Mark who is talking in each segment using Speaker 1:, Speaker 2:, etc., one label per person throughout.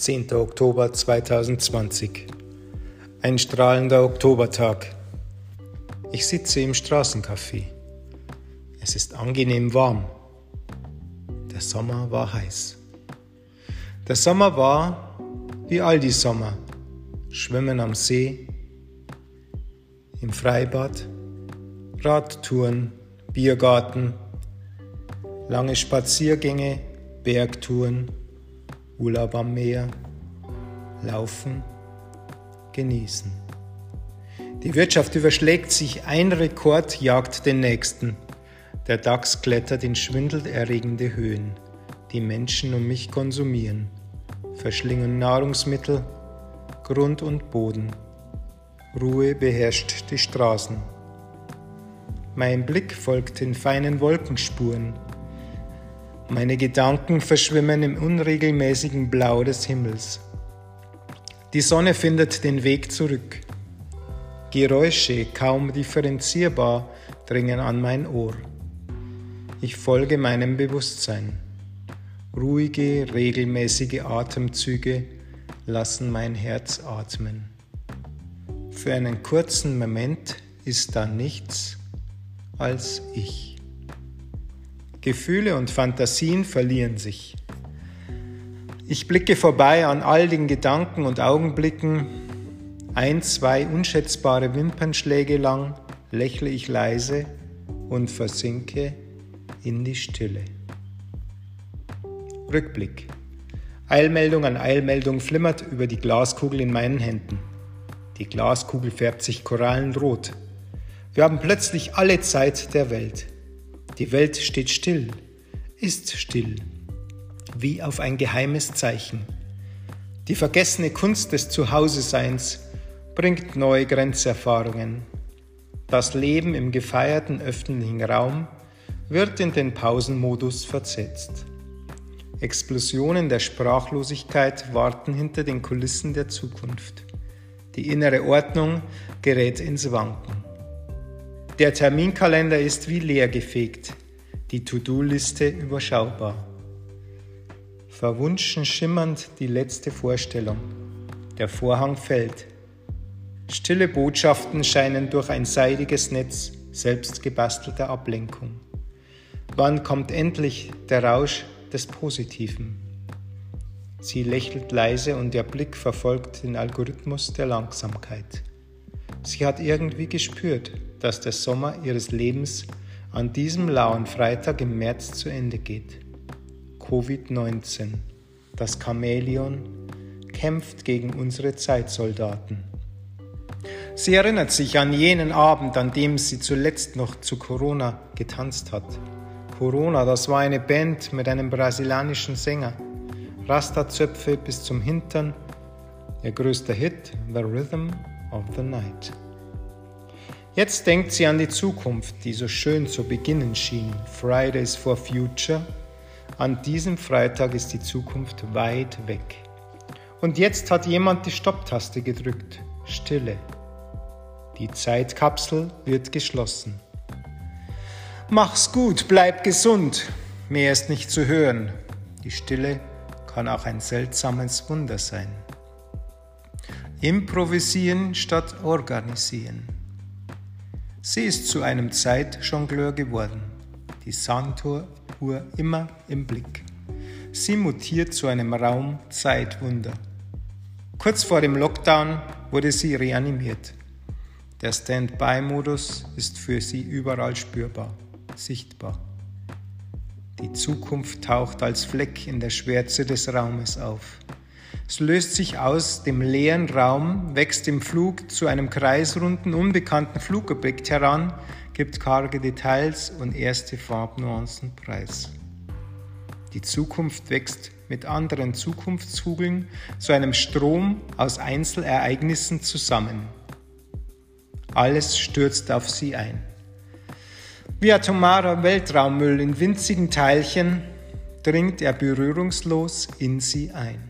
Speaker 1: 10. Oktober 2020. Ein strahlender Oktobertag. Ich sitze im Straßencafé. Es ist angenehm warm. Der Sommer war heiß. Der Sommer war wie all die Sommer. Schwimmen am See, im Freibad, Radtouren, Biergarten, lange Spaziergänge, Bergtouren, Urlaub am Meer, Laufen, Genießen. Die Wirtschaft überschlägt sich, ein Rekord jagt den nächsten. Der DAX klettert in schwindelerregende Höhen. Die Menschen um mich konsumieren, verschlingen Nahrungsmittel, Grund und Boden. Ruhe beherrscht die Straßen. Mein Blick folgt den feinen Wolkenspuren. Meine Gedanken verschwimmen im unregelmäßigen Blau des Himmels. Die Sonne findet den Weg zurück. Geräusche, kaum differenzierbar, dringen an mein Ohr. Ich folge meinem Bewusstsein. Ruhige, regelmäßige Atemzüge lassen mein Herz atmen. Für einen kurzen Moment ist da nichts als ich. Gefühle und Fantasien verlieren sich. Ich blicke vorbei an all den Gedanken und Augenblicken. Ein, zwei unschätzbare Wimpernschläge lang lächle ich leise und versinke in die Stille. Rückblick. Eilmeldung an Eilmeldung flimmert über die Glaskugel in meinen Händen. Die Glaskugel färbt sich korallenrot. Wir haben plötzlich alle Zeit der Welt. Die Welt steht still, ist still, wie auf ein geheimes Zeichen. Die vergessene Kunst des Zuhause-Seins bringt neue Grenzerfahrungen. Das Leben im gefeierten öffentlichen Raum wird in den Pausenmodus versetzt. Explosionen der Sprachlosigkeit warten hinter den Kulissen der Zukunft. Die innere Ordnung gerät ins Wanken. Der Terminkalender ist wie leer gefegt, die To-Do-Liste überschaubar. Verwunschen schimmernd die letzte Vorstellung. Der Vorhang fällt. Stille Botschaften scheinen durch ein seidiges Netz selbst gebastelter Ablenkung. Wann kommt endlich der Rausch des Positiven? Sie lächelt leise und ihr Blick verfolgt den Algorithmus der Langsamkeit. Sie hat irgendwie gespürt, dass der Sommer ihres Lebens an diesem lauen Freitag im März zu Ende geht. Covid-19, das Chamäleon, kämpft gegen unsere Zeitsoldaten. Sie erinnert sich an jenen Abend, an dem sie zuletzt noch zu Corona getanzt hat. Corona, das war eine Band mit einem brasilianischen Sänger. Rasta-Zöpfe bis zum Hintern. Ihr größter Hit, The Rhythm of the Night. Jetzt denkt sie an die Zukunft, die so schön zu beginnen schien. Fridays for Future. An diesem Freitag ist die Zukunft weit weg. Und jetzt hat jemand die Stopptaste gedrückt. Stille. Die Zeitkapsel wird geschlossen. Mach's gut, bleib gesund. Mehr ist nicht zu hören. Die Stille kann auch ein seltsames Wunder sein. Improvisieren statt organisieren. Sie ist zu einem Zeitjongleur geworden, die Sanduhr immer im Blick. Sie mutiert zu einem Raum-Zeitwunder. Kurz vor dem Lockdown wurde sie reanimiert. Der Standby-Modus ist für sie überall spürbar, sichtbar. Die Zukunft taucht als Fleck in der Schwärze des Raumes auf. Es löst sich aus dem leeren Raum, wächst im Flug zu einem kreisrunden, unbekannten Flugobjekt heran, gibt karge Details und erste Farbnuancen preis. Die Zukunft wächst mit anderen Zukunftskugeln zu einem Strom aus Einzelereignissen zusammen. Alles stürzt auf sie ein. Wie atomarer Weltraummüll in winzigen Teilchen dringt er berührungslos in sie ein.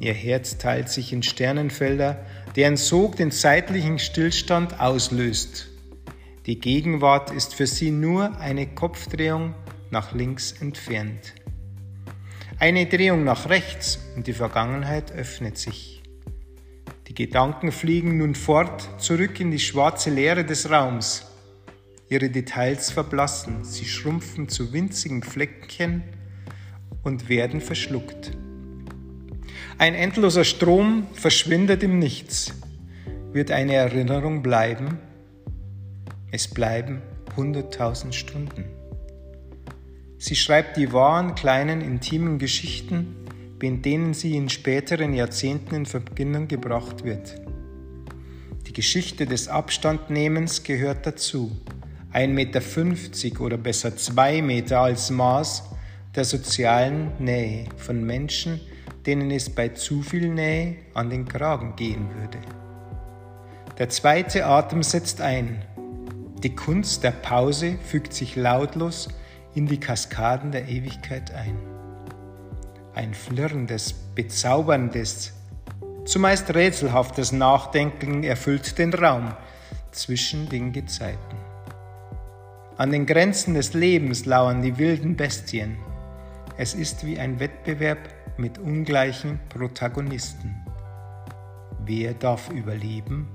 Speaker 1: Ihr Herz teilt sich in Sternenfelder, deren Sog den zeitlichen Stillstand auslöst. Die Gegenwart ist für sie nur eine Kopfdrehung nach links entfernt. Eine Drehung nach rechts und die Vergangenheit öffnet sich. Die Gedanken fliegen nun fort, zurück in die schwarze Leere des Raums. Ihre Details verblassen, sie schrumpfen zu winzigen Fleckchen und werden verschluckt. Ein endloser Strom verschwindet im Nichts. Wird eine Erinnerung bleiben? Es bleiben hunderttausend Stunden. Sie schreibt die wahren, kleinen, intimen Geschichten, mit denen sie in späteren Jahrzehnten in Verbindung gebracht wird. Die Geschichte des Abstandnehmens gehört dazu. 1,50 Meter oder besser 2 Meter als Maß der sozialen Nähe von Menschen, denen es bei zu viel Nähe an den Kragen gehen würde. Der zweite Atem setzt ein. Die Kunst der Pause fügt sich lautlos in die Kaskaden der Ewigkeit ein. Ein flirrendes, bezauberndes, zumeist rätselhaftes Nachdenken erfüllt den Raum zwischen den Gezeiten. An den Grenzen des Lebens lauern die wilden Bestien. Es ist wie ein Wettbewerb mit ungleichen Protagonisten. Wer darf überleben?